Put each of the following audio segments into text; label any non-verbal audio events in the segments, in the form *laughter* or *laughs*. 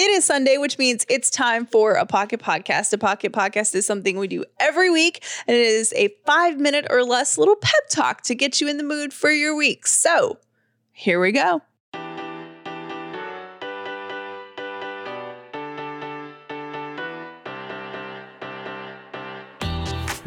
It is Sunday, which means it's time for a Pocket Podcast. A Pocket Podcast is something we do every week, and it is a five minute or less little pep talk to get you in the mood for your week. So here we go.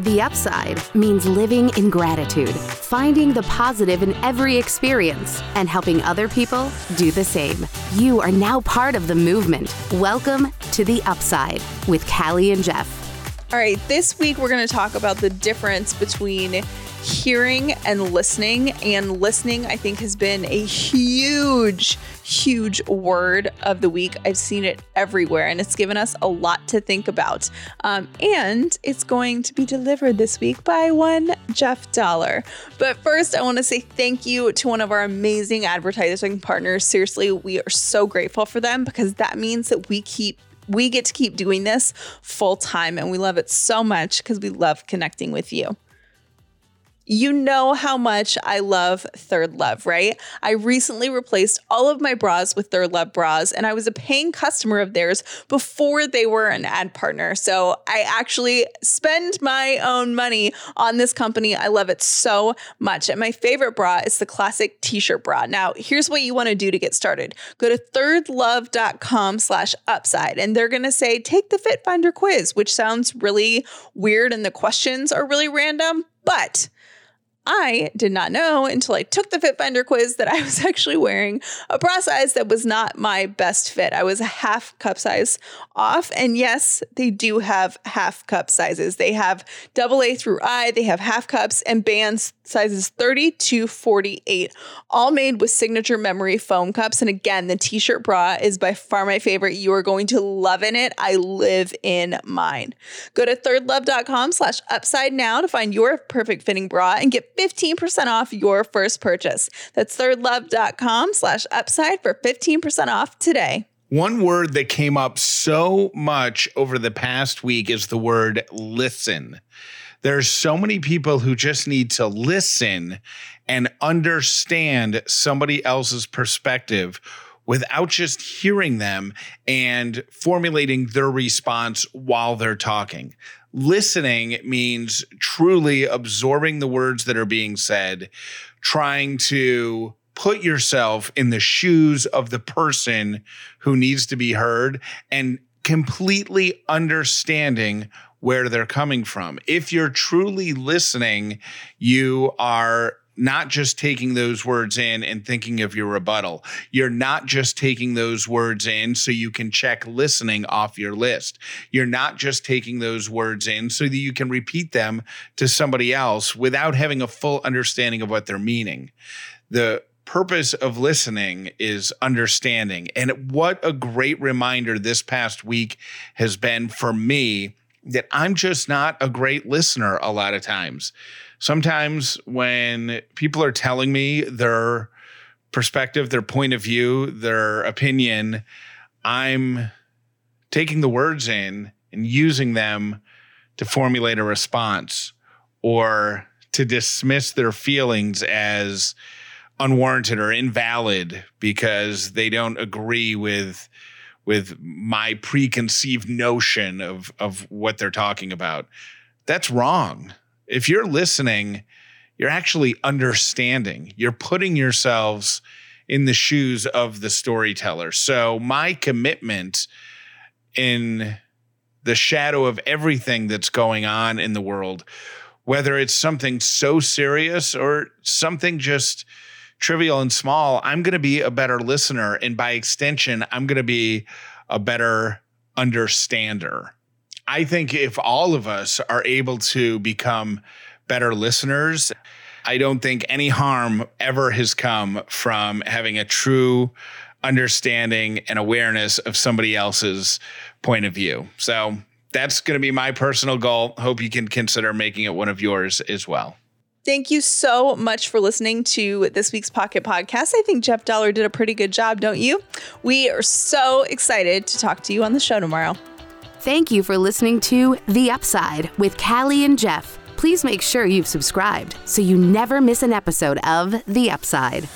The upside means living in gratitude, finding the positive in every experience, and helping other people do the same. You are now part of the movement. Welcome to The Upside with Callie and Jeff. All right, this week we're going to talk about the difference between hearing and listening. And listening, I think, has been a huge, huge word of the week. I've seen it everywhere, and it's given us a lot to think about. Um, and it's going to be delivered this week by one Jeff Dollar. But first, I want to say thank you to one of our amazing advertising partners. Seriously, we are so grateful for them because that means that we keep we get to keep doing this full time and we love it so much because we love connecting with you. You know how much I love Third Love, right? I recently replaced all of my bras with Third Love bras, and I was a paying customer of theirs before they were an ad partner. So I actually spend my own money on this company. I love it so much. And my favorite bra is the classic t-shirt bra. Now, here's what you want to do to get started. Go to thirdlove.com slash upside, and they're going to say, take the Fit Finder quiz, which sounds really weird, and the questions are really random, but I did not know until I took the Fit Finder quiz that I was *laughs* actually wearing a bra size that was not my best fit. I was a half cup size off. And yes, they do have half cup sizes. They have double A through I, they have half cups and bands sizes 30 to 48, all made with signature memory foam cups. And again, the t shirt bra is by far my favorite. You are going to love in it. I live in mine. Go to thirdlove.com slash upside now to find your perfect fitting bra and get 15% off your first purchase. That's thirdlove.com slash upside for 15% off today. One word that came up so much over the past week is the word listen. There's so many people who just need to listen and understand somebody else's perspective without just hearing them and formulating their response while they're talking. Listening means truly absorbing the words that are being said, trying to put yourself in the shoes of the person who needs to be heard and completely understanding where they're coming from. If you're truly listening, you are not just taking those words in and thinking of your rebuttal. You're not just taking those words in so you can check listening off your list. You're not just taking those words in so that you can repeat them to somebody else without having a full understanding of what they're meaning. The purpose of listening is understanding. And what a great reminder this past week has been for me that I'm just not a great listener a lot of times. Sometimes when people are telling me their perspective, their point of view, their opinion, I'm taking the words in and using them to formulate a response or to dismiss their feelings as unwarranted or invalid because they don't agree with with my preconceived notion of of what they're talking about. That's wrong. If you're listening, you're actually understanding. You're putting yourselves in the shoes of the storyteller. So my commitment in the shadow of everything that's going on in the world, whether it's something so serious or something just trivial and small, I'm going to be a better listener. And by extension, I'm going to be a better understander. I think if all of us are able to become better listeners, I don't think any harm ever has come from having a true understanding and awareness of somebody else's point of view. So that's going to be my personal goal. Hope you can consider making it one of yours as well. Thank you so much for listening to this week's Pocket Podcast. I think Jeff Dollar did a pretty good job, don't you? We are so excited to talk to you on the show tomorrow. Thank you for listening to The Upside with Callie and Jeff. Please make sure you've subscribed so you never miss an episode of The Upside.